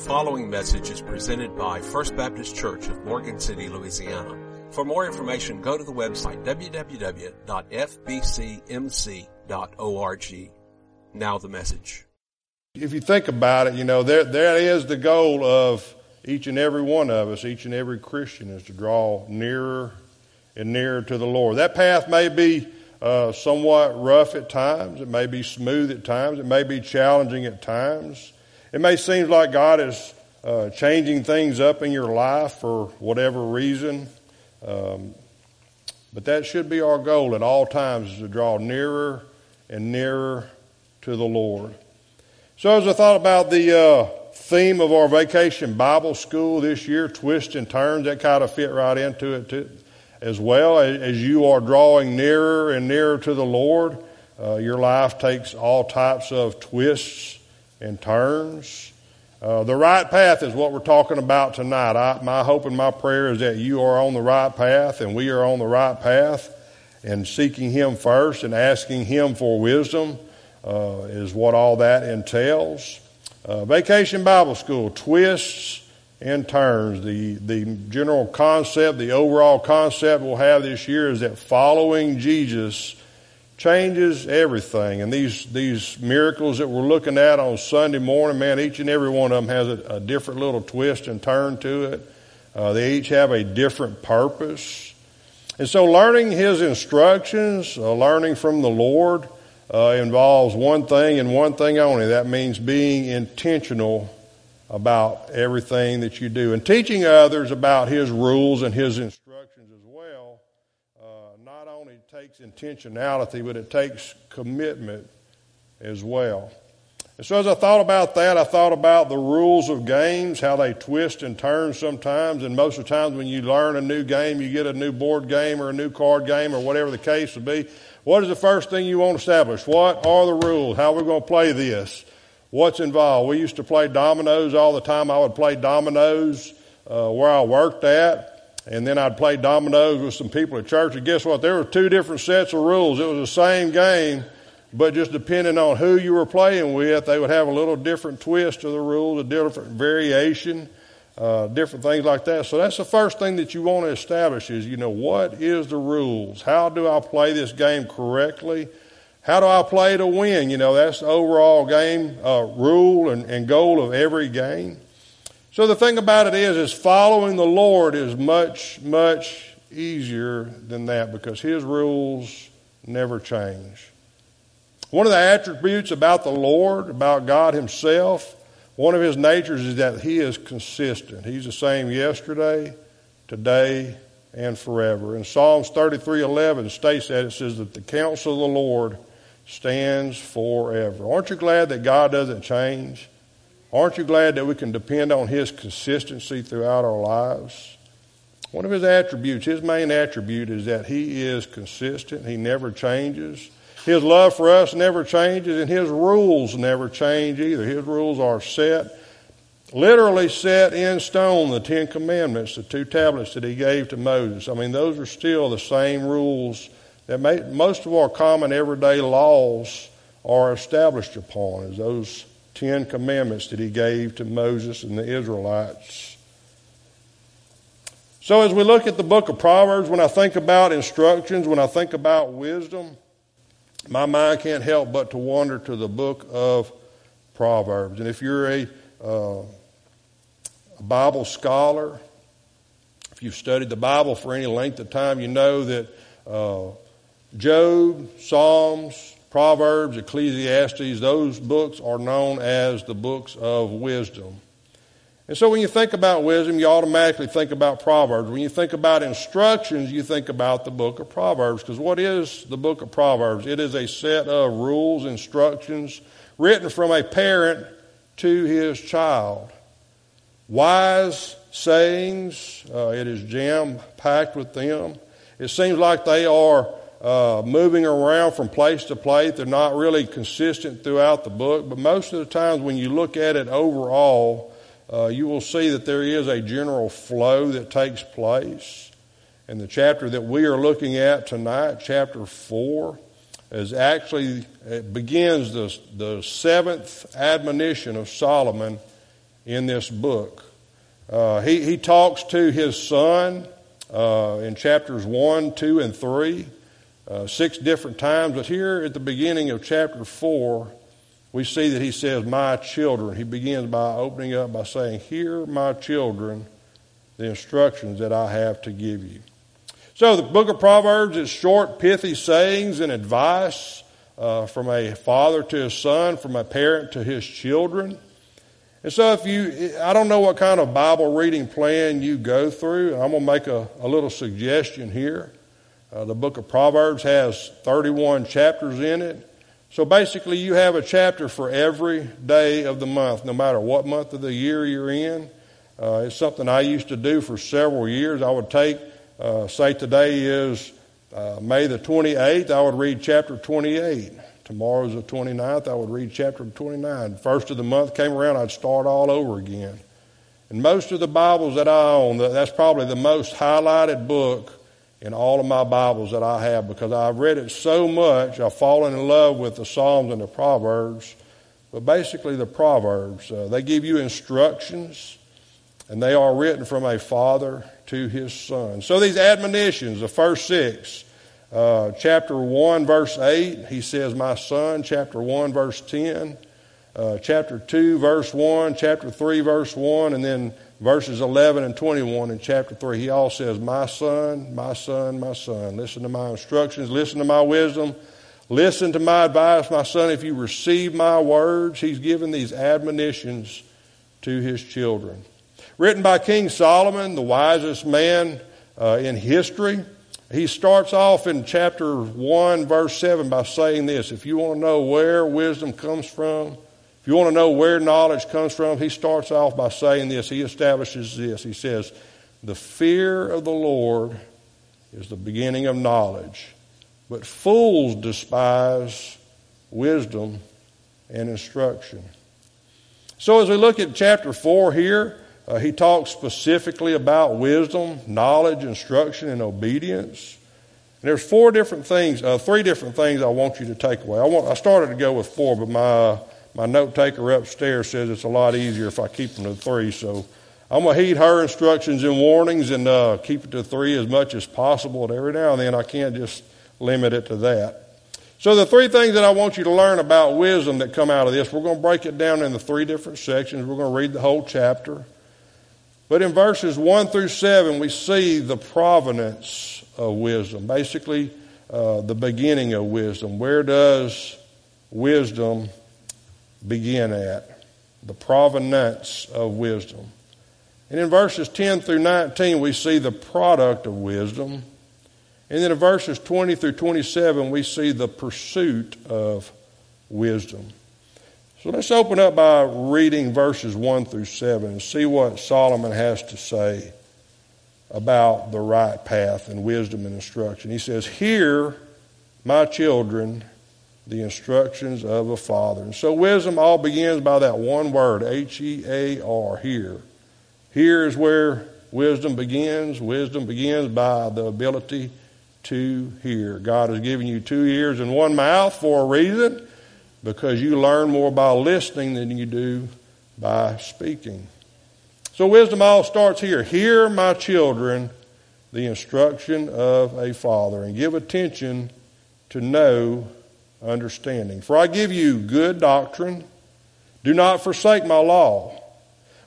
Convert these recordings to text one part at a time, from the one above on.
following message is presented by First Baptist Church of Morgan City, Louisiana. For more information, go to the website www.fbcmc.org. Now the message. If you think about it, you know, there, there is the goal of each and every one of us, each and every Christian, is to draw nearer and nearer to the Lord. That path may be uh, somewhat rough at times. It may be smooth at times. It may be challenging at times. It may seem like God is uh, changing things up in your life for whatever reason. Um, but that should be our goal at all times is to draw nearer and nearer to the Lord. So as I thought about the uh, theme of our vacation Bible school this year, twists and turns, that kind of fit right into it too, as well. As you are drawing nearer and nearer to the Lord, uh, your life takes all types of twists and turns. Uh, the right path is what we're talking about tonight. I, my hope and my prayer is that you are on the right path and we are on the right path and seeking Him first and asking Him for wisdom uh, is what all that entails. Uh, Vacation Bible School, twists and turns. The, the general concept, the overall concept we'll have this year is that following Jesus changes everything. And these, these miracles that we're looking at on Sunday morning, man, each and every one of them has a, a different little twist and turn to it. Uh, they each have a different purpose. And so learning His instructions, uh, learning from the Lord, uh, involves one thing and one thing only. That means being intentional about everything that you do and teaching others about His rules and His instructions takes intentionality, but it takes commitment as well. And so as I thought about that, I thought about the rules of games, how they twist and turn sometimes. And most of the times when you learn a new game, you get a new board game or a new card game or whatever the case would be. What is the first thing you want to establish? What are the rules? How are we going to play this? What's involved? We used to play dominoes all the time. I would play dominoes uh, where I worked at and then I'd play dominoes with some people at church. And guess what? There were two different sets of rules. It was the same game, but just depending on who you were playing with, they would have a little different twist to the rules, a different variation, uh, different things like that. So that's the first thing that you want to establish is, you know, what is the rules? How do I play this game correctly? How do I play to win? You know, that's the overall game uh, rule and, and goal of every game. So the thing about it is, is following the Lord is much, much easier than that because His rules never change. One of the attributes about the Lord, about God Himself, one of His natures is that He is consistent. He's the same yesterday, today, and forever. In Psalms 33:11 states that it says that the counsel of the Lord stands forever. Aren't you glad that God doesn't change? Aren't you glad that we can depend on His consistency throughout our lives? One of His attributes, His main attribute, is that He is consistent. He never changes. His love for us never changes, and His rules never change either. His rules are set, literally set in stone, the Ten Commandments, the two tablets that He gave to Moses. I mean, those are still the same rules that most of our common everyday laws are established upon, as those Ten Commandments that he gave to Moses and the Israelites. So, as we look at the book of Proverbs, when I think about instructions, when I think about wisdom, my mind can't help but to wander to the book of Proverbs. And if you're a, uh, a Bible scholar, if you've studied the Bible for any length of time, you know that uh, Job, Psalms, Proverbs, Ecclesiastes, those books are known as the books of wisdom. And so when you think about wisdom, you automatically think about Proverbs. When you think about instructions, you think about the book of Proverbs. Because what is the book of Proverbs? It is a set of rules, instructions written from a parent to his child. Wise sayings, uh, it is jam packed with them. It seems like they are uh, moving around from place to place. They're not really consistent throughout the book, but most of the times when you look at it overall, uh, you will see that there is a general flow that takes place. And the chapter that we are looking at tonight, chapter 4, is actually, begins the, the seventh admonition of Solomon in this book. Uh, he, he talks to his son uh, in chapters 1, 2, and 3, uh, six different times. But here at the beginning of chapter 4, we see that he says, My children. He begins by opening up by saying, Hear, my children, the instructions that I have to give you. So the book of Proverbs is short, pithy sayings and advice uh, from a father to his son, from a parent to his children. And so, if you, I don't know what kind of Bible reading plan you go through. I'm going to make a, a little suggestion here. Uh, the book of Proverbs has 31 chapters in it. So basically, you have a chapter for every day of the month, no matter what month of the year you're in. Uh, it's something I used to do for several years. I would take, uh, say today is uh, May the 28th, I would read chapter 28. Tomorrow's the 29th. I would read chapter 29. First of the month came around, I'd start all over again. And most of the Bibles that I own, that's probably the most highlighted book in all of my Bibles that I have because I've read it so much. I've fallen in love with the Psalms and the Proverbs. But basically, the Proverbs, uh, they give you instructions, and they are written from a father to his son. So these admonitions, the first six, uh, chapter 1, verse 8, he says, My son. Chapter 1, verse 10. Uh, chapter 2, verse 1. Chapter 3, verse 1. And then verses 11 and 21 in chapter 3. He all says, My son, my son, my son. Listen to my instructions. Listen to my wisdom. Listen to my advice, my son. If you receive my words, he's given these admonitions to his children. Written by King Solomon, the wisest man uh, in history. He starts off in chapter 1, verse 7 by saying this If you want to know where wisdom comes from, you want to know where knowledge comes from, he starts off by saying this. He establishes this. He says, The fear of the Lord is the beginning of knowledge, but fools despise wisdom and instruction. So, as we look at chapter 4 here, uh, he talks specifically about wisdom, knowledge, instruction, and obedience. And there's four different things, uh, three different things I want you to take away. I want, I started to go with four, but my my note taker upstairs says it's a lot easier if I keep them to three. So I'm gonna heed her instructions and warnings and uh, keep it to three as much as possible. And every now and then I can't just limit it to that. So the three things that I want you to learn about wisdom that come out of this, we're going to break it down into three different sections. We're going to read the whole chapter. But in verses 1 through 7, we see the provenance of wisdom, basically, uh, the beginning of wisdom. Where does wisdom begin at? The provenance of wisdom. And in verses 10 through 19, we see the product of wisdom. And then in verses 20 through 27, we see the pursuit of wisdom. So let's open up by reading verses 1 through 7 and see what Solomon has to say about the right path and wisdom and instruction. He says, Hear, my children, the instructions of a father. And so wisdom all begins by that one word, H E A R, here. Here is where wisdom begins. Wisdom begins by the ability to hear. God has given you two ears and one mouth for a reason because you learn more by listening than you do by speaking. So wisdom all starts here. Hear, my children, the instruction of a father, and give attention to know understanding. For I give you good doctrine. Do not forsake my law.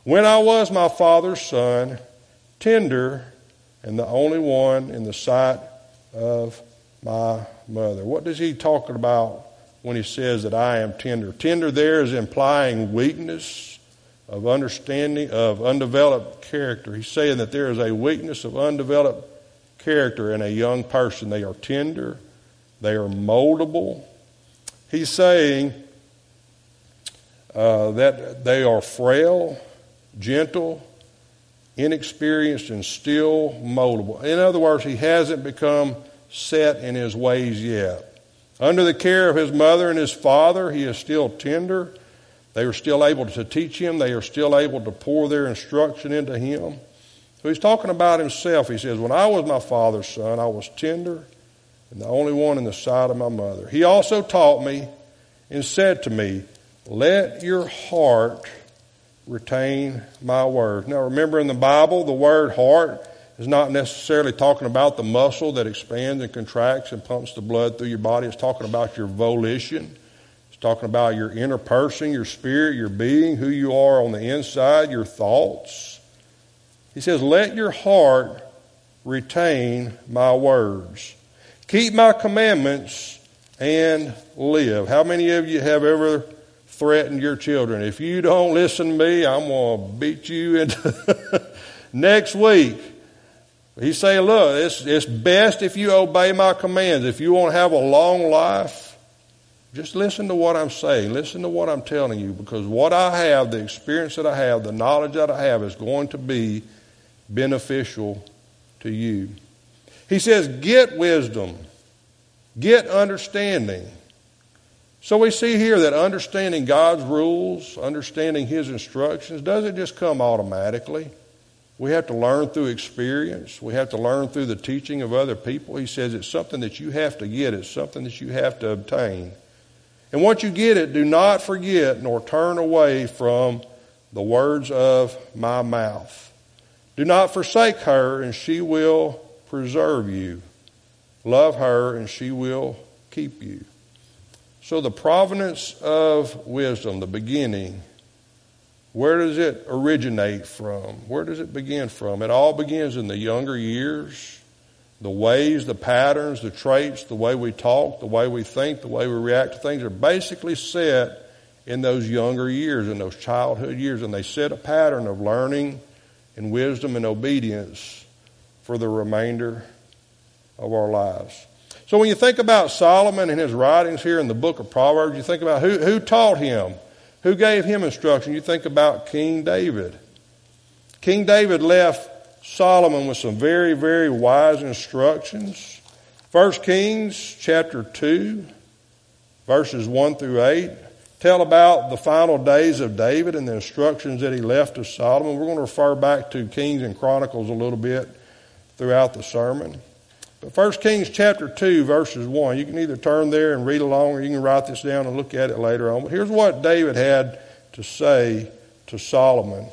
When I was my father's son, tender and the only one in the sight of my mother. What does he talk about when he says that I am tender. Tender there is implying weakness of understanding, of undeveloped character. He's saying that there is a weakness of undeveloped character in a young person. They are tender, they are moldable. He's saying uh, that they are frail, gentle, inexperienced, and still moldable. In other words, he hasn't become set in his ways yet. Under the care of his mother and his father, he is still tender. They are still able to teach him. They are still able to pour their instruction into him. So he's talking about himself. He says, When I was my father's son, I was tender and the only one in the sight of my mother. He also taught me and said to me, Let your heart retain my word. Now remember in the Bible, the word heart is not necessarily talking about the muscle that expands and contracts and pumps the blood through your body. It's talking about your volition. It's talking about your inner person, your spirit, your being, who you are on the inside, your thoughts. He says, Let your heart retain my words. Keep my commandments and live. How many of you have ever threatened your children? If you don't listen to me, I'm going to beat you into next week. He's saying, look, it's, it's best if you obey my commands. If you want to have a long life, just listen to what I'm saying. Listen to what I'm telling you because what I have, the experience that I have, the knowledge that I have is going to be beneficial to you. He says, get wisdom, get understanding. So we see here that understanding God's rules, understanding His instructions, doesn't just come automatically. We have to learn through experience. We have to learn through the teaching of other people. He says it's something that you have to get, it's something that you have to obtain. And once you get it, do not forget nor turn away from the words of my mouth. Do not forsake her, and she will preserve you. Love her, and she will keep you. So, the provenance of wisdom, the beginning, where does it originate from? Where does it begin from? It all begins in the younger years. The ways, the patterns, the traits, the way we talk, the way we think, the way we react to things are basically set in those younger years, in those childhood years, and they set a pattern of learning and wisdom and obedience for the remainder of our lives. So when you think about Solomon and his writings here in the book of Proverbs, you think about who, who taught him, who gave him instruction. You think about King David. King David left Solomon with some very, very wise instructions. First Kings chapter 2, verses 1 through 8 tell about the final days of David and the instructions that he left to Solomon. We're going to refer back to Kings and Chronicles a little bit throughout the sermon. But 1 Kings chapter 2, verses 1, you can either turn there and read along or you can write this down and look at it later on. But here's what David had to say to Solomon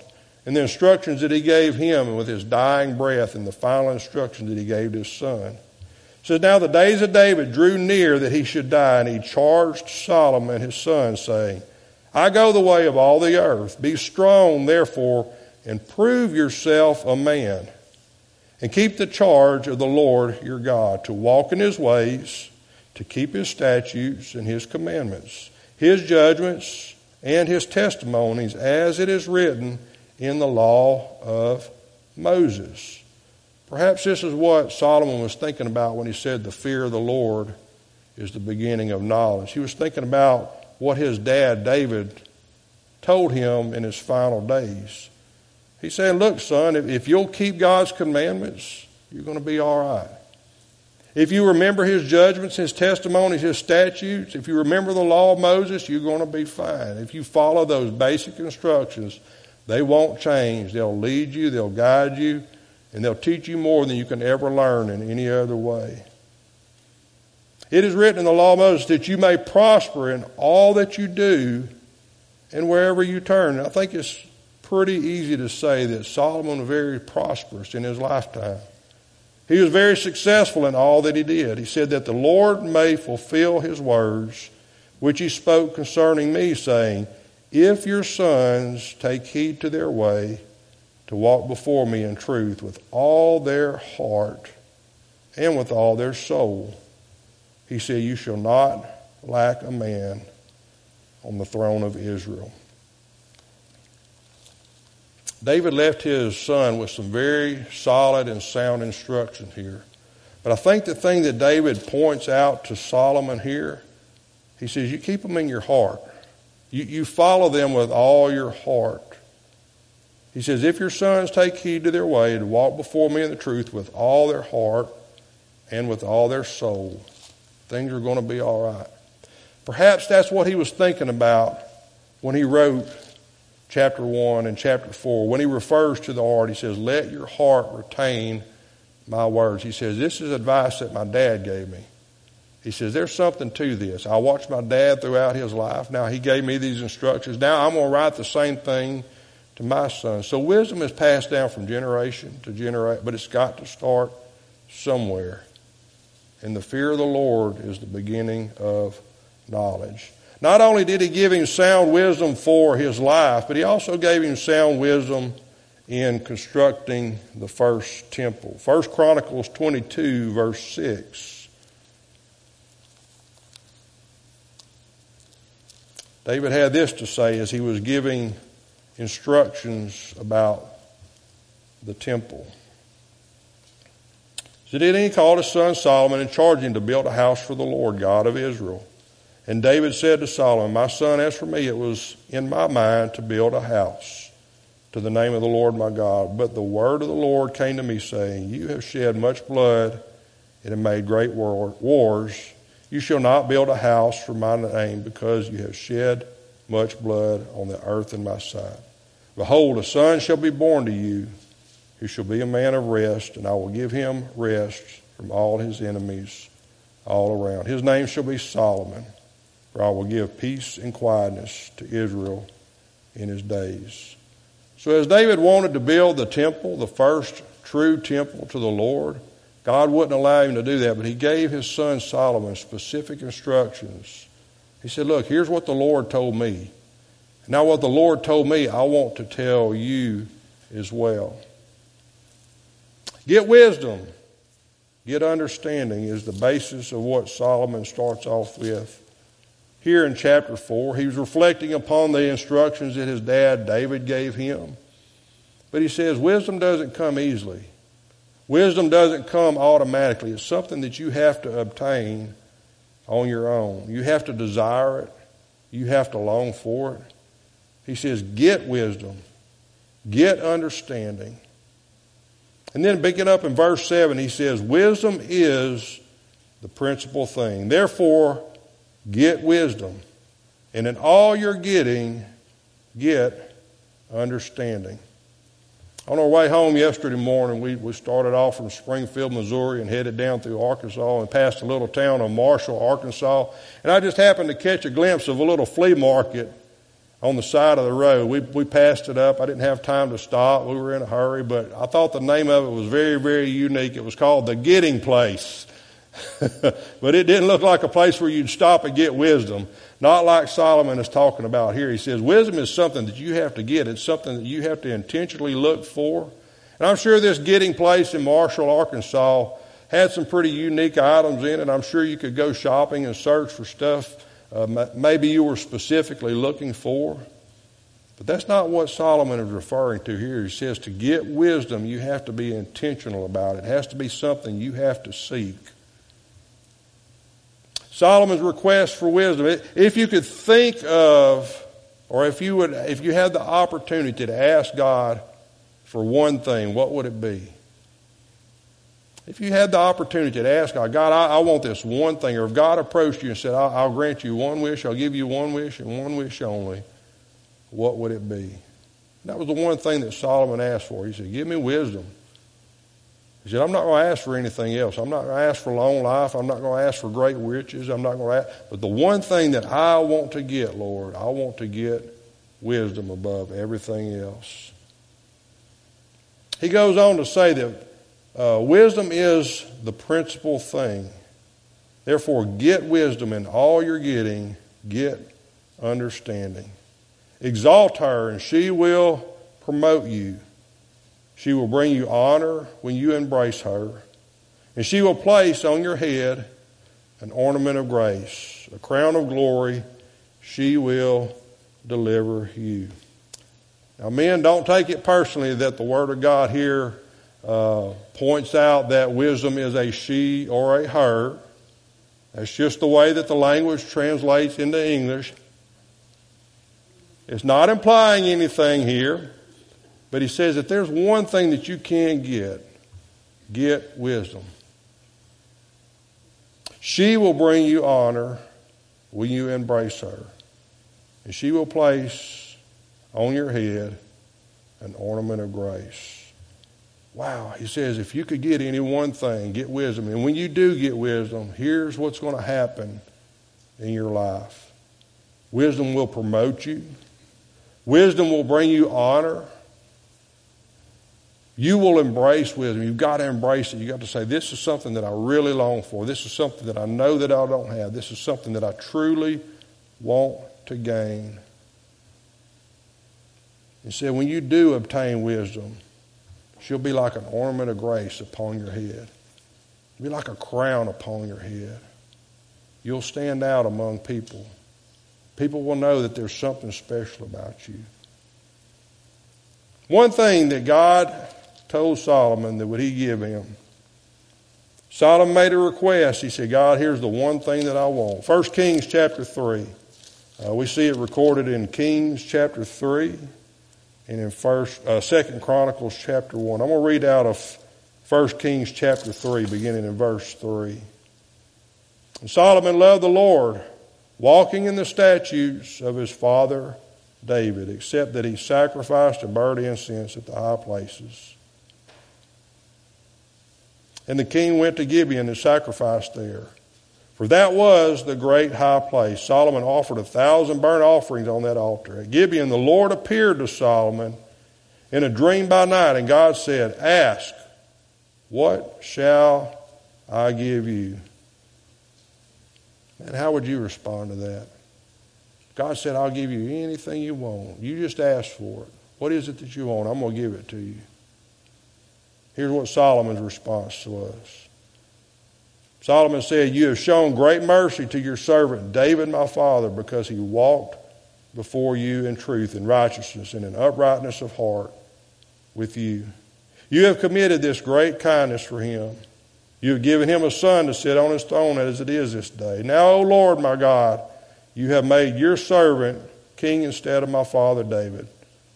and the instructions that he gave him with his dying breath and the final instructions that he gave to his son. It says, Now the days of David drew near that he should die, and he charged Solomon his son, saying, I go the way of all the earth. Be strong, therefore, and prove yourself a man, and keep the charge of the Lord your God, to walk in his ways, to keep his statutes and his commandments, his judgments and his testimonies, as it is written in the law of Moses. Perhaps this is what Solomon was thinking about when he said the fear of the Lord is the beginning of knowledge. He was thinking about what his dad, David, told him in his final days. He said, Look, son, if, if you'll keep God's commandments, you're going to be all right. If you remember his judgments, his testimonies, his statutes, if you remember the law of Moses, you're going to be fine. If you follow those basic instructions, they won't change. They'll lead you, they'll guide you, and they'll teach you more than you can ever learn in any other way. It is written in the law of Moses that you may prosper in all that you do and wherever you turn. I think it's pretty easy to say that Solomon was very prosperous in his lifetime. He was very successful in all that he did. He said that the Lord may fulfill his words, which he spoke concerning me, saying, if your sons take heed to their way, to walk before me in truth with all their heart and with all their soul, he said, You shall not lack a man on the throne of Israel. David left his son with some very solid and sound instruction here. But I think the thing that David points out to Solomon here, he says, You keep them in your heart. You, you follow them with all your heart. He says, If your sons take heed to their way and walk before me in the truth with all their heart and with all their soul, things are going to be all right. Perhaps that's what he was thinking about when he wrote chapter 1 and chapter 4. When he refers to the heart, he says, Let your heart retain my words. He says, This is advice that my dad gave me. He says, There's something to this. I watched my dad throughout his life. Now he gave me these instructions. Now I'm going to write the same thing to my son. So wisdom is passed down from generation to generation, but it's got to start somewhere. And the fear of the Lord is the beginning of knowledge. Not only did he give him sound wisdom for his life, but he also gave him sound wisdom in constructing the first temple. First Chronicles 22, verse 6. David had this to say as he was giving instructions about the temple. So did he call his son Solomon and charged him to build a house for the Lord God of Israel. And David said to Solomon, My son, as for me, it was in my mind to build a house to the name of the Lord my God. But the word of the Lord came to me, saying, You have shed much blood and have made great wars. You shall not build a house for my name, because you have shed much blood on the earth in my sight. Behold, a son shall be born to you, who shall be a man of rest, and I will give him rest from all his enemies all around. His name shall be Solomon, for I will give peace and quietness to Israel in his days. So, as David wanted to build the temple, the first true temple to the Lord, God wouldn't allow him to do that, but he gave his son Solomon specific instructions. He said, Look, here's what the Lord told me. Now, what the Lord told me, I want to tell you as well. Get wisdom, get understanding is the basis of what Solomon starts off with. Here in chapter 4, he was reflecting upon the instructions that his dad David gave him. But he says, wisdom doesn't come easily. Wisdom doesn't come automatically. It's something that you have to obtain on your own. You have to desire it, you have to long for it. He says, Get wisdom, get understanding. And then picking up in verse 7, he says, Wisdom is the principal thing. Therefore, get wisdom. And in all you're getting, get understanding. On our way home yesterday morning, we, we started off from Springfield, Missouri, and headed down through Arkansas and passed a little town of Marshall, Arkansas. And I just happened to catch a glimpse of a little flea market on the side of the road. We, we passed it up. I didn't have time to stop. We were in a hurry, but I thought the name of it was very, very unique. It was called The Getting Place. but it didn't look like a place where you'd stop and get wisdom. Not like Solomon is talking about here. He says wisdom is something that you have to get. It's something that you have to intentionally look for. And I'm sure this getting place in Marshall, Arkansas had some pretty unique items in it. I'm sure you could go shopping and search for stuff uh, maybe you were specifically looking for. But that's not what Solomon is referring to here. He says to get wisdom, you have to be intentional about it. It has to be something you have to seek. Solomon's request for wisdom, if you could think of, or if you would, if you had the opportunity to ask God for one thing, what would it be? If you had the opportunity to ask God, God, I, I want this one thing, or if God approached you and said, I'll, I'll grant you one wish, I'll give you one wish and one wish only, what would it be? That was the one thing that Solomon asked for. He said, Give me wisdom. He said, I'm not going to ask for anything else. I'm not going to ask for long life. I'm not going to ask for great riches. I'm not going to ask. But the one thing that I want to get, Lord, I want to get wisdom above everything else. He goes on to say that uh, wisdom is the principal thing. Therefore, get wisdom in all you're getting, get understanding. Exalt her, and she will promote you. She will bring you honor when you embrace her, and she will place on your head an ornament of grace, a crown of glory. She will deliver you. Now, men, don't take it personally that the Word of God here uh, points out that wisdom is a she or a her. That's just the way that the language translates into English. It's not implying anything here, but he says that there's one thing that you can get get wisdom. She will bring you honor when you embrace her, and she will place on your head an ornament of grace. Wow, he says, if you could get any one thing, get wisdom. And when you do get wisdom, here's what's going to happen in your life wisdom will promote you, Wisdom will bring you honor. You will embrace wisdom. You've got to embrace it. You've got to say, This is something that I really long for. This is something that I know that I don't have. This is something that I truly want to gain. He said, When you do obtain wisdom, she'll be like an ornament of grace upon your head, It'll be like a crown upon your head. You'll stand out among people. People will know that there's something special about you. One thing that God told Solomon that would he give him. Solomon made a request. He said, God, here's the one thing that I want. 1 Kings chapter 3. Uh, we see it recorded in Kings chapter 3 and in first, uh, 2 Chronicles chapter 1. I'm going to read out of 1 Kings chapter 3, beginning in verse 3. And Solomon loved the Lord, walking in the statutes of his father David, except that he sacrificed and burned incense at the high places. And the king went to Gibeon and sacrificed there. For that was the great high place. Solomon offered a thousand burnt offerings on that altar. At Gibeon, the Lord appeared to Solomon in a dream by night, and God said, Ask, what shall I give you? And how would you respond to that? God said, I'll give you anything you want. You just ask for it. What is it that you want? I'm going to give it to you. Here's what Solomon's response was. Solomon said, You have shown great mercy to your servant David, my father, because he walked before you in truth and righteousness and in uprightness of heart with you. You have committed this great kindness for him. You have given him a son to sit on his throne as it is this day. Now, O Lord my God, you have made your servant king instead of my father David.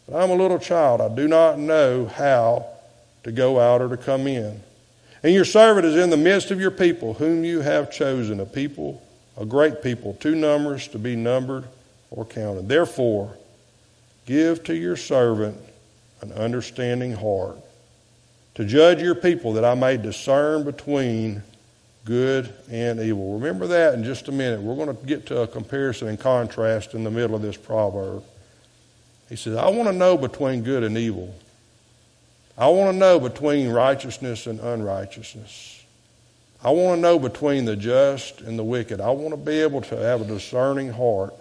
But I'm a little child. I do not know how to go out or to come in. And your servant is in the midst of your people, whom you have chosen, a people, a great people, too numerous to be numbered or counted. Therefore, give to your servant an understanding heart to judge your people that I may discern between good and evil. Remember that in just a minute. We're going to get to a comparison and contrast in the middle of this proverb. He says, I want to know between good and evil. I want to know between righteousness and unrighteousness. I want to know between the just and the wicked. I want to be able to have a discerning heart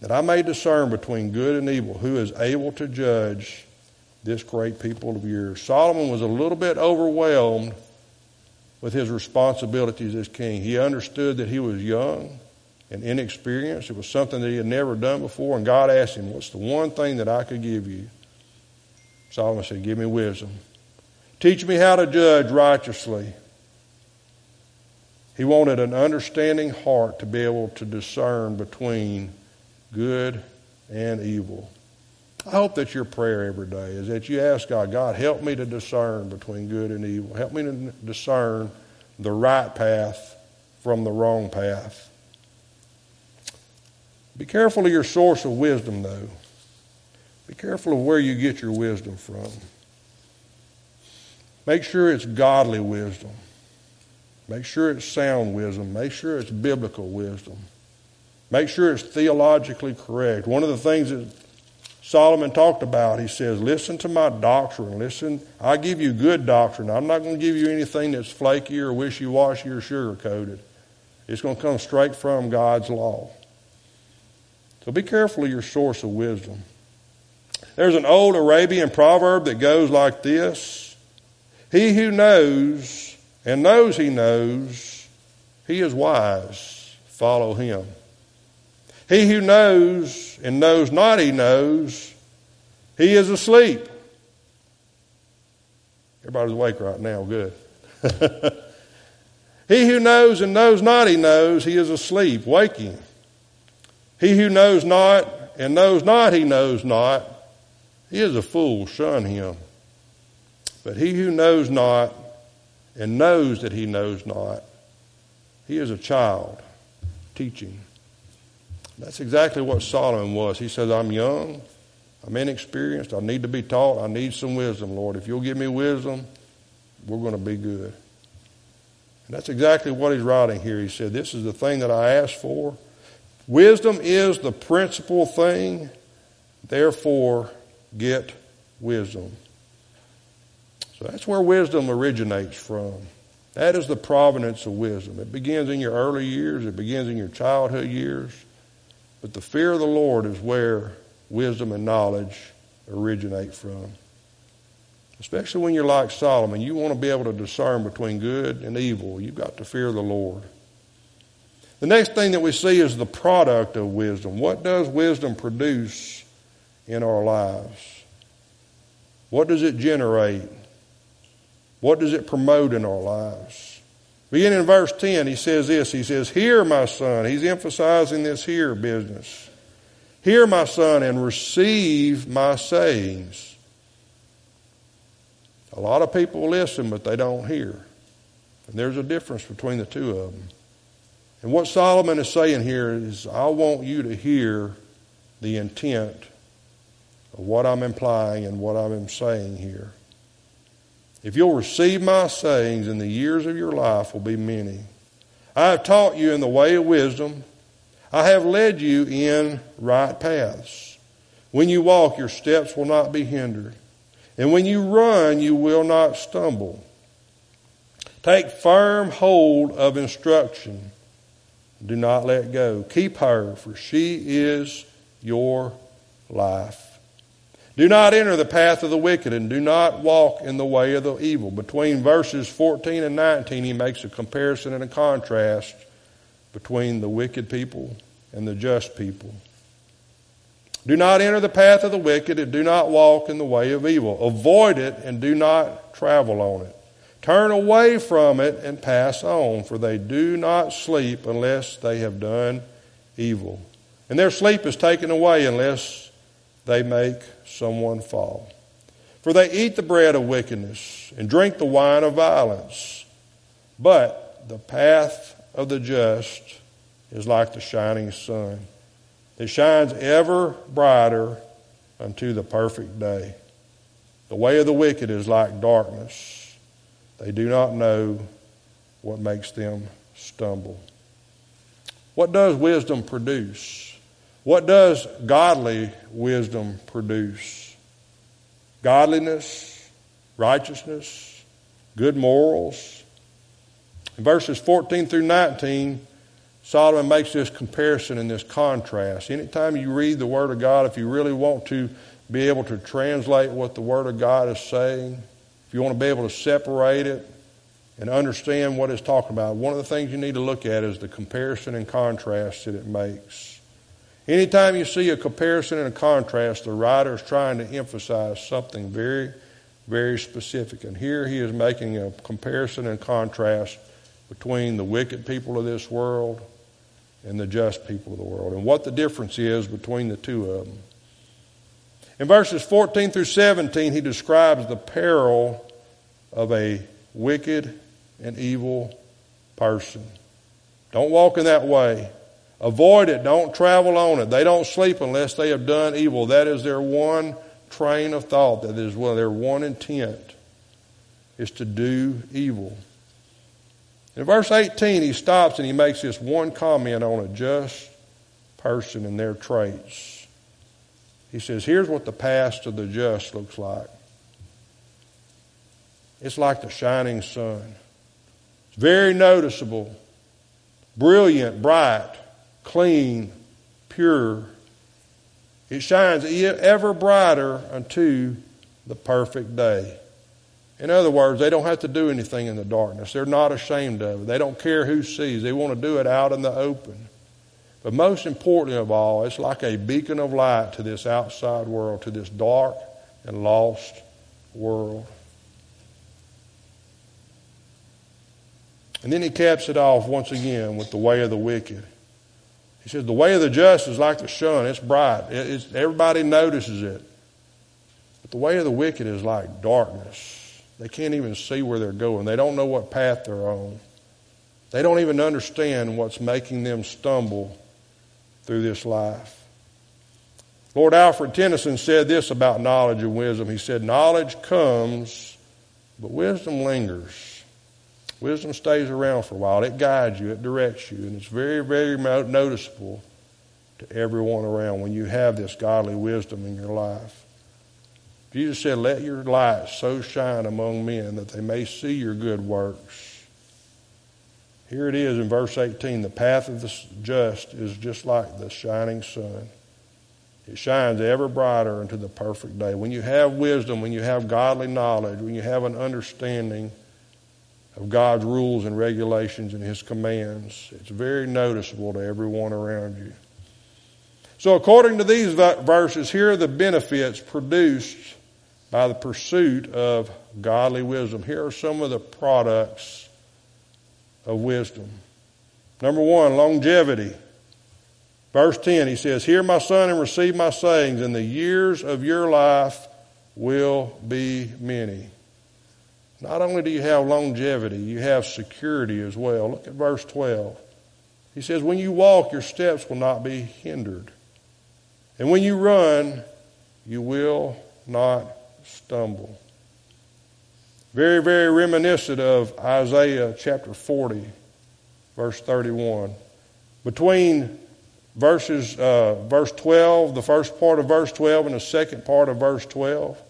that I may discern between good and evil, who is able to judge this great people of yours. Solomon was a little bit overwhelmed with his responsibilities as king. He understood that he was young and inexperienced. It was something that he had never done before, and God asked him, What's the one thing that I could give you? Solomon said, Give me wisdom. Teach me how to judge righteously. He wanted an understanding heart to be able to discern between good and evil. I hope that your prayer every day is that you ask God, God, help me to discern between good and evil. Help me to discern the right path from the wrong path. Be careful of your source of wisdom, though. Be careful of where you get your wisdom from. Make sure it's godly wisdom. Make sure it's sound wisdom. Make sure it's biblical wisdom. Make sure it's theologically correct. One of the things that Solomon talked about. He says, Listen to my doctrine. Listen, I give you good doctrine. I'm not going to give you anything that's flaky or wishy washy or sugar coated. It's going to come straight from God's law. So be careful of your source of wisdom. There's an old Arabian proverb that goes like this He who knows and knows he knows, he is wise. Follow him. He who knows and knows not he knows, he is asleep. Everybody's awake right now. Good. he who knows and knows not he knows, he is asleep, waking. He who knows not and knows not he knows not, he is a fool. Shun him. But he who knows not and knows that he knows not, he is a child teaching. That's exactly what Solomon was. He says, I'm young, I'm inexperienced, I need to be taught, I need some wisdom, Lord. If you'll give me wisdom, we're going to be good. And that's exactly what he's writing here. He said, This is the thing that I asked for. Wisdom is the principal thing Therefore, get wisdom. So that's where wisdom originates from. That is the provenance of wisdom. It begins in your early years, it begins in your childhood years. But the fear of the Lord is where wisdom and knowledge originate from. Especially when you're like Solomon, you want to be able to discern between good and evil. You've got to fear the Lord. The next thing that we see is the product of wisdom. What does wisdom produce in our lives? What does it generate? What does it promote in our lives? Beginning in verse 10, he says this. He says, Hear, my son. He's emphasizing this here business. Hear, my son, and receive my sayings. A lot of people listen, but they don't hear. And there's a difference between the two of them. And what Solomon is saying here is, I want you to hear the intent what I'm implying and what I'm saying here. If you'll receive my sayings, and the years of your life will be many. I have taught you in the way of wisdom. I have led you in right paths. When you walk, your steps will not be hindered. And when you run, you will not stumble. Take firm hold of instruction do not let go. Keep her, for she is your life. Do not enter the path of the wicked, and do not walk in the way of the evil. Between verses 14 and 19, he makes a comparison and a contrast between the wicked people and the just people. Do not enter the path of the wicked, and do not walk in the way of evil. Avoid it, and do not travel on it. Turn away from it and pass on, for they do not sleep unless they have done evil. And their sleep is taken away unless they make someone fall. For they eat the bread of wickedness and drink the wine of violence. But the path of the just is like the shining sun. It shines ever brighter unto the perfect day. The way of the wicked is like darkness they do not know what makes them stumble. What does wisdom produce? What does godly wisdom produce? Godliness, righteousness, good morals. In verses 14 through 19, Solomon makes this comparison and this contrast. Anytime you read the Word of God, if you really want to be able to translate what the Word of God is saying, if you want to be able to separate it and understand what it's talking about, one of the things you need to look at is the comparison and contrast that it makes. Anytime you see a comparison and a contrast, the writer is trying to emphasize something very, very specific. And here he is making a comparison and contrast between the wicked people of this world and the just people of the world, and what the difference is between the two of them. In verses 14 through 17, he describes the peril of a wicked and evil person. Don't walk in that way. Avoid it. Don't travel on it. They don't sleep unless they have done evil. That is their one train of thought. That is well, their one intent is to do evil. In verse 18, he stops and he makes this one comment on a just person and their traits. He says, Here's what the past of the just looks like it's like the shining sun. It's very noticeable, brilliant, bright, clean, pure. It shines ever brighter unto the perfect day. In other words, they don't have to do anything in the darkness. They're not ashamed of it. They don't care who sees. They want to do it out in the open. But most importantly of all, it's like a beacon of light to this outside world, to this dark and lost world. And then he caps it off once again with the way of the wicked. He says, The way of the just is like the sun, it's bright, it's, everybody notices it. But the way of the wicked is like darkness. They can't even see where they're going, they don't know what path they're on. They don't even understand what's making them stumble through this life. Lord Alfred Tennyson said this about knowledge and wisdom. He said, Knowledge comes, but wisdom lingers. Wisdom stays around for a while. It guides you, it directs you, and it's very, very noticeable to everyone around when you have this godly wisdom in your life. Jesus said, Let your light so shine among men that they may see your good works. Here it is in verse 18 the path of the just is just like the shining sun. It shines ever brighter into the perfect day. When you have wisdom, when you have godly knowledge, when you have an understanding of God's rules and regulations and His commands, it's very noticeable to everyone around you. So, according to these verses, here are the benefits produced by the pursuit of godly wisdom. Here are some of the products of wisdom. Number one, longevity. Verse 10, he says, Hear my son and receive my sayings, and the years of your life will be many. Not only do you have longevity, you have security as well. Look at verse 12. He says, When you walk, your steps will not be hindered. And when you run, you will not stumble. Very, very reminiscent of Isaiah chapter 40, verse 31. Between verses, uh, verse 12, the first part of verse 12 and the second part of verse 12.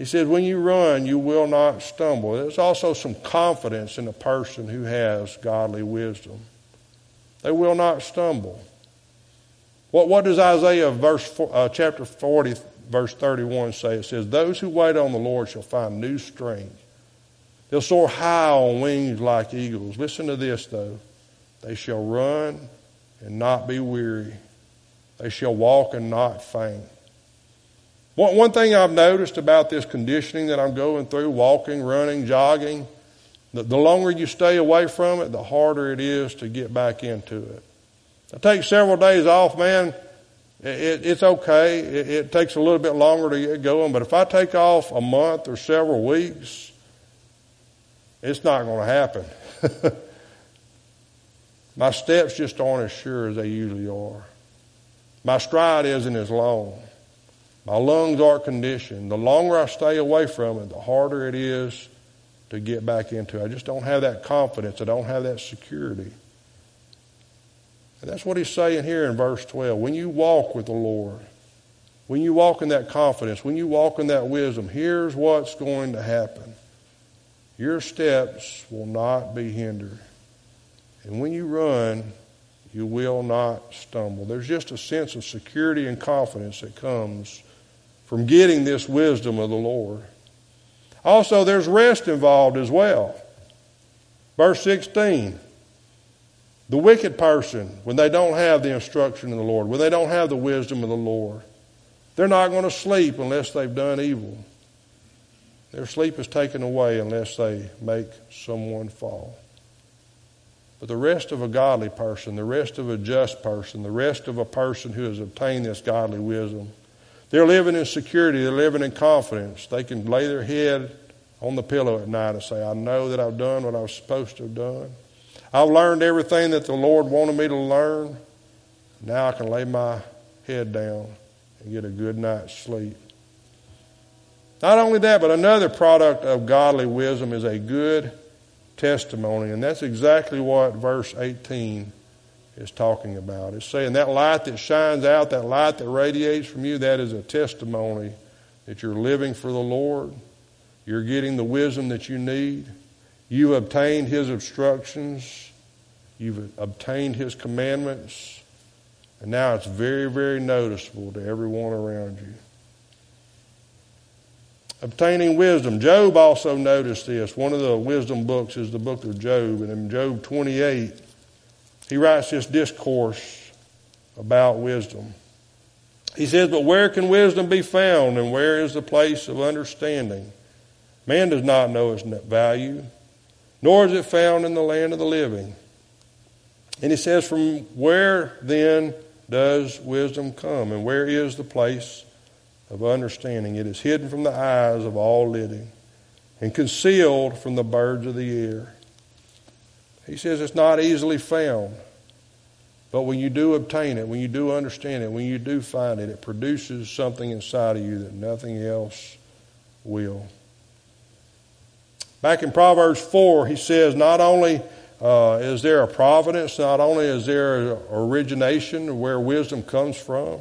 He said, When you run, you will not stumble. There's also some confidence in a person who has godly wisdom. They will not stumble. What, what does Isaiah verse, uh, chapter 40, verse 31 say? It says, Those who wait on the Lord shall find new strength. They'll soar high on wings like eagles. Listen to this, though. They shall run and not be weary. They shall walk and not faint. One, one thing I've noticed about this conditioning that I'm going through, walking, running, jogging, the, the longer you stay away from it, the harder it is to get back into it. I take several days off, man. It, it's okay. It, it, takes a little bit longer to get going, but if I take off a month or several weeks, it's not going to happen. My steps just aren't as sure as they usually are. My stride isn't as long. My lungs aren't conditioned. The longer I stay away from it, the harder it is to get back into it. I just don't have that confidence. I don't have that security. And that's what he's saying here in verse 12. When you walk with the Lord, when you walk in that confidence, when you walk in that wisdom, here's what's going to happen. Your steps will not be hindered. And when you run, you will not stumble. There's just a sense of security and confidence that comes from getting this wisdom of the Lord. Also, there's rest involved as well. Verse 16 the wicked person, when they don't have the instruction of the Lord, when they don't have the wisdom of the Lord, they're not going to sleep unless they've done evil. Their sleep is taken away unless they make someone fall. But the rest of a godly person, the rest of a just person, the rest of a person who has obtained this godly wisdom, they're living in security, they're living in confidence. They can lay their head on the pillow at night and say, I know that I've done what I was supposed to have done. I've learned everything that the Lord wanted me to learn. Now I can lay my head down and get a good night's sleep. Not only that, but another product of godly wisdom is a good testimony. And that's exactly what verse 18 is talking about. It's saying that light that shines out, that light that radiates from you, that is a testimony that you're living for the Lord. You're getting the wisdom that you need. You've obtained His instructions. You've obtained His commandments. And now it's very, very noticeable to everyone around you obtaining wisdom. Job also noticed this. One of the wisdom books is the book of Job, and in Job 28, he writes this discourse about wisdom. He says, But where can wisdom be found, and where is the place of understanding? Man does not know its value, nor is it found in the land of the living. And he says, From where then does wisdom come, and where is the place of understanding. It is hidden from the eyes of all living and concealed from the birds of the air. He says it's not easily found. But when you do obtain it, when you do understand it, when you do find it, it produces something inside of you that nothing else will. Back in Proverbs 4, he says, Not only uh, is there a providence? Not only is there origination where wisdom comes from,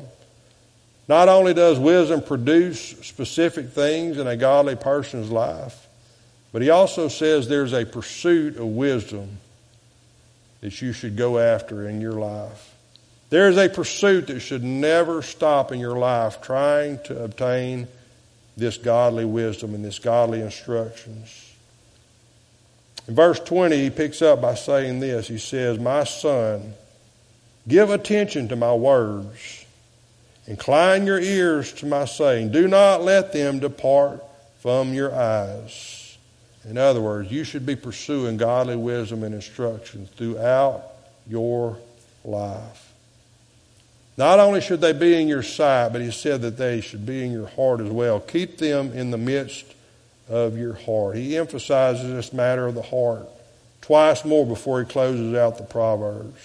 not only does wisdom produce specific things in a godly person's life, but he also says there's a pursuit of wisdom that you should go after in your life. There is a pursuit that should never stop in your life trying to obtain this godly wisdom and this godly instructions. In verse 20, he picks up by saying this. He says, My son, give attention to my words. Incline your ears to my saying. Do not let them depart from your eyes. In other words, you should be pursuing godly wisdom and instruction throughout your life. Not only should they be in your sight, but he said that they should be in your heart as well. Keep them in the midst of your heart. He emphasizes this matter of the heart twice more before he closes out the Proverbs.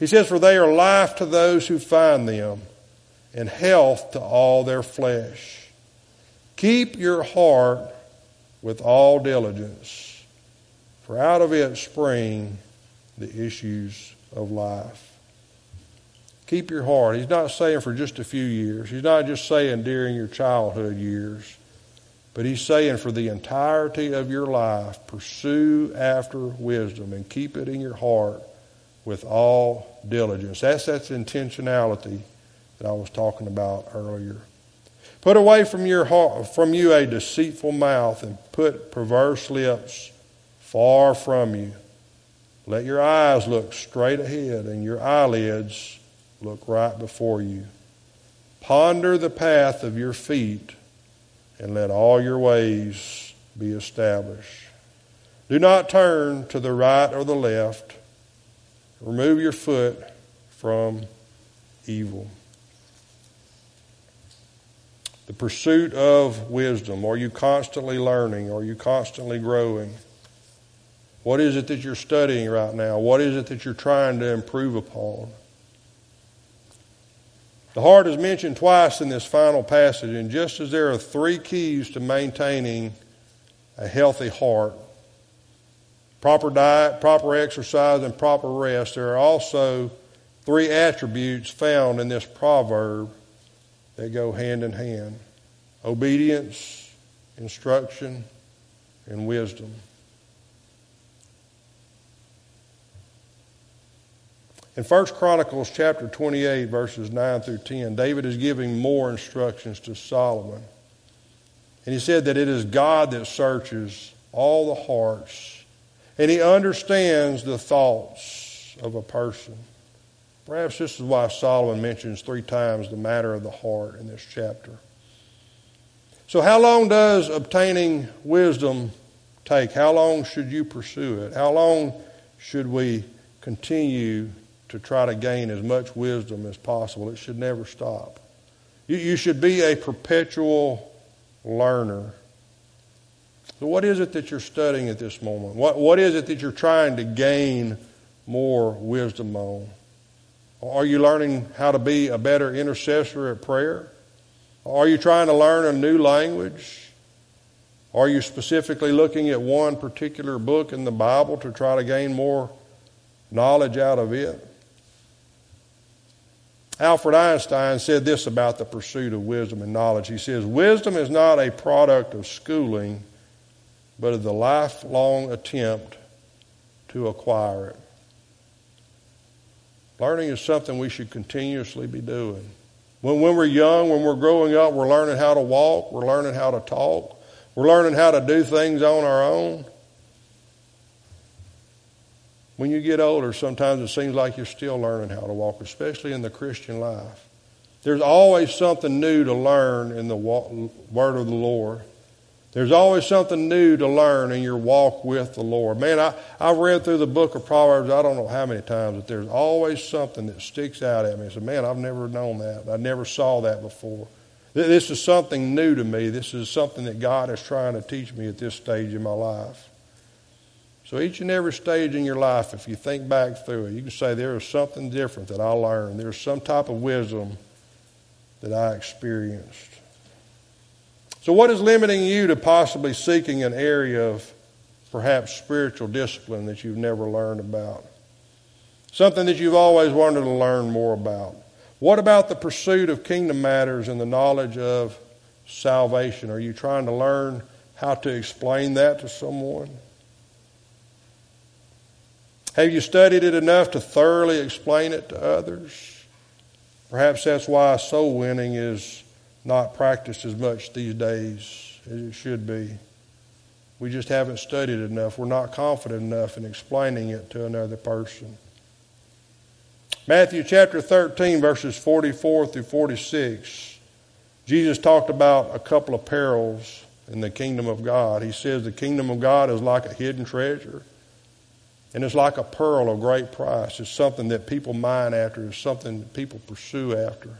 He says, For they are life to those who find them, and health to all their flesh. Keep your heart with all diligence, for out of it spring the issues of life. Keep your heart. He's not saying for just a few years. He's not just saying during your childhood years. But he's saying for the entirety of your life, pursue after wisdom and keep it in your heart with all diligence. That's that intentionality that I was talking about earlier. Put away from your heart, from you a deceitful mouth and put perverse lips far from you. Let your eyes look straight ahead and your eyelids Look right before you. Ponder the path of your feet and let all your ways be established. Do not turn to the right or the left. Remove your foot from evil. The pursuit of wisdom. Are you constantly learning? Are you constantly growing? What is it that you're studying right now? What is it that you're trying to improve upon? The heart is mentioned twice in this final passage, and just as there are three keys to maintaining a healthy heart proper diet, proper exercise, and proper rest there are also three attributes found in this proverb that go hand in hand obedience, instruction, and wisdom. In 1 Chronicles chapter 28, verses 9 through 10, David is giving more instructions to Solomon. And he said that it is God that searches all the hearts, and he understands the thoughts of a person. Perhaps this is why Solomon mentions three times the matter of the heart in this chapter. So, how long does obtaining wisdom take? How long should you pursue it? How long should we continue to try to gain as much wisdom as possible. It should never stop. You, you should be a perpetual learner. So, what is it that you're studying at this moment? What, what is it that you're trying to gain more wisdom on? Are you learning how to be a better intercessor at prayer? Are you trying to learn a new language? Are you specifically looking at one particular book in the Bible to try to gain more knowledge out of it? Alfred Einstein said this about the pursuit of wisdom and knowledge. He says, Wisdom is not a product of schooling, but of the lifelong attempt to acquire it. Learning is something we should continuously be doing. When, when we're young, when we're growing up, we're learning how to walk, we're learning how to talk, we're learning how to do things on our own. When you get older, sometimes it seems like you're still learning how to walk, especially in the Christian life. There's always something new to learn in the Word of the Lord. There's always something new to learn in your walk with the Lord. Man, I, I've read through the book of Proverbs, I don't know how many times, but there's always something that sticks out at me. I said, man, I've never known that. I never saw that before. This is something new to me. This is something that God is trying to teach me at this stage in my life. So each and every stage in your life, if you think back through it, you can say there is something different that I learned. There's some type of wisdom that I experienced. So what is limiting you to possibly seeking an area of perhaps spiritual discipline that you've never learned about. Something that you've always wanted to learn more about. What about the pursuit of kingdom matters and the knowledge of salvation? Are you trying to learn how to explain that to someone? Have you studied it enough to thoroughly explain it to others? Perhaps that's why soul winning is not practiced as much these days as it should be. We just haven't studied enough. We're not confident enough in explaining it to another person. Matthew chapter 13, verses 44 through 46. Jesus talked about a couple of perils in the kingdom of God. He says the kingdom of God is like a hidden treasure. And it's like a pearl of great price. It's something that people mine after. It's something that people pursue after.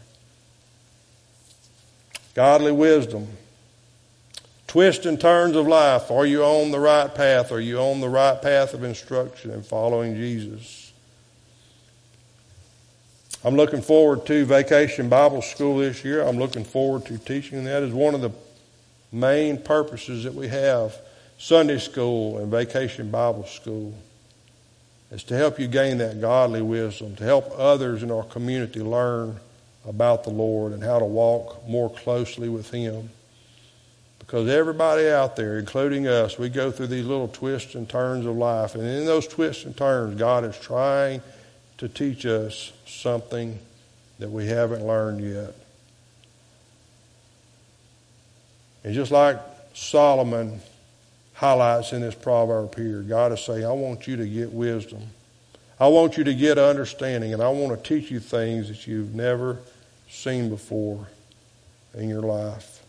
Godly wisdom. Twists and turns of life. Are you on the right path? Are you on the right path of instruction and following Jesus? I'm looking forward to Vacation Bible School this year. I'm looking forward to teaching that as one of the main purposes that we have Sunday school and Vacation Bible School is to help you gain that godly wisdom, to help others in our community learn about the Lord and how to walk more closely with Him. Because everybody out there, including us, we go through these little twists and turns of life. And in those twists and turns, God is trying to teach us something that we haven't learned yet. And just like Solomon highlights in this proverb here. God is saying, I want you to get wisdom. I want you to get understanding, and I want to teach you things that you've never seen before in your life.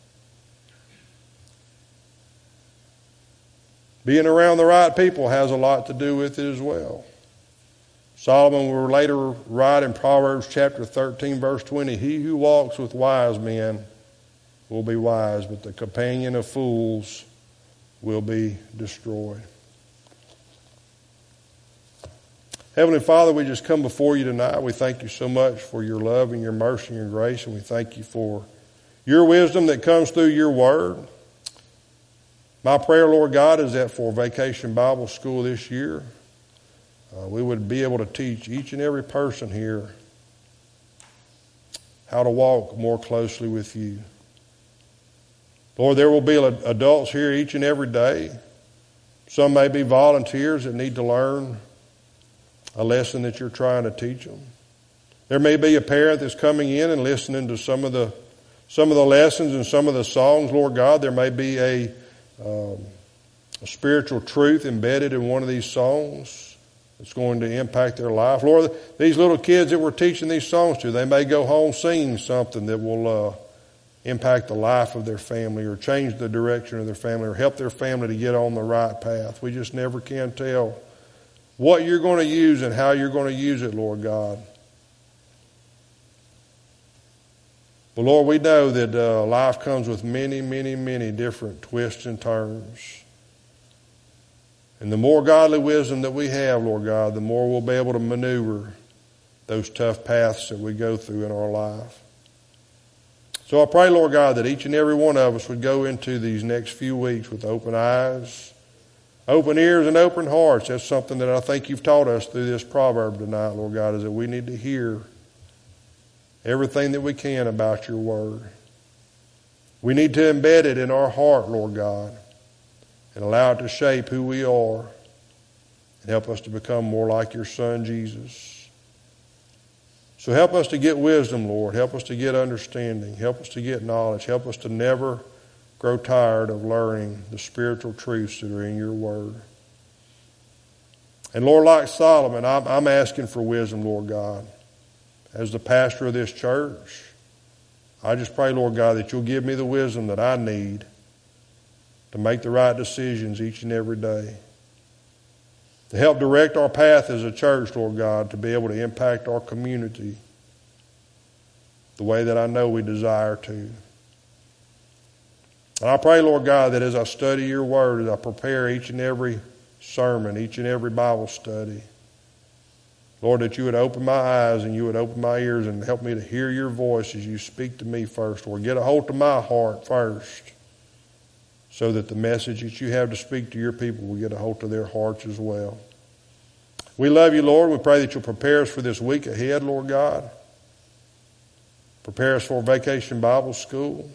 Being around the right people has a lot to do with it as well. Solomon will later write in Proverbs chapter 13, verse 20 He who walks with wise men will be wise, but the companion of fools will be destroyed. Heavenly Father, we just come before you tonight. We thank you so much for your love and your mercy and your grace, and we thank you for your wisdom that comes through your word. My prayer, Lord God, is that for Vacation Bible School this year, uh, we would be able to teach each and every person here how to walk more closely with you. Lord, there will be adults here each and every day. Some may be volunteers that need to learn a lesson that you're trying to teach them. There may be a parent that's coming in and listening to some of the some of the lessons and some of the songs, Lord God. There may be a, um, a spiritual truth embedded in one of these songs that's going to impact their life. Lord, these little kids that we're teaching these songs to, they may go home singing something that will uh, impact the life of their family or change the direction of their family or help their family to get on the right path. We just never can tell what you're going to use and how you're going to use it, Lord God. But Lord, we know that uh, life comes with many, many, many different twists and turns. And the more godly wisdom that we have, Lord God, the more we'll be able to maneuver those tough paths that we go through in our life. So I pray, Lord God, that each and every one of us would go into these next few weeks with open eyes, open ears, and open hearts. That's something that I think you've taught us through this proverb tonight, Lord God, is that we need to hear everything that we can about your word. We need to embed it in our heart, Lord God, and allow it to shape who we are and help us to become more like your son, Jesus. So help us to get wisdom, Lord. Help us to get understanding. Help us to get knowledge. Help us to never grow tired of learning the spiritual truths that are in your word. And Lord, like Solomon, I'm, I'm asking for wisdom, Lord God. As the pastor of this church, I just pray, Lord God, that you'll give me the wisdom that I need to make the right decisions each and every day to help direct our path as a church, Lord God, to be able to impact our community the way that I know we desire to. And I pray, Lord God, that as I study your word, as I prepare each and every sermon, each and every Bible study, Lord, that you would open my eyes and you would open my ears and help me to hear your voice as you speak to me first, or Get a hold of my heart first so that the message that you have to speak to your people will get a hold of their hearts as well. We love you, Lord. We pray that you'll prepare us for this week ahead, Lord God. Prepare us for vacation Bible school.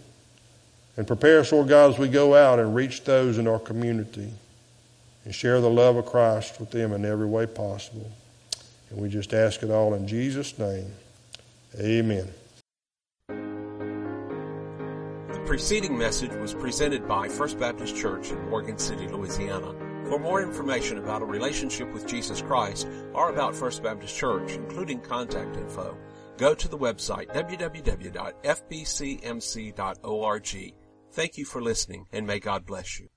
And prepare us, Lord God, as we go out and reach those in our community and share the love of Christ with them in every way possible. And we just ask it all in Jesus' name. Amen. The preceding message was presented by First Baptist Church in Morgan City, Louisiana. For more information about a relationship with Jesus Christ or about First Baptist Church, including contact info, go to the website www.fbcmc.org. Thank you for listening and may God bless you.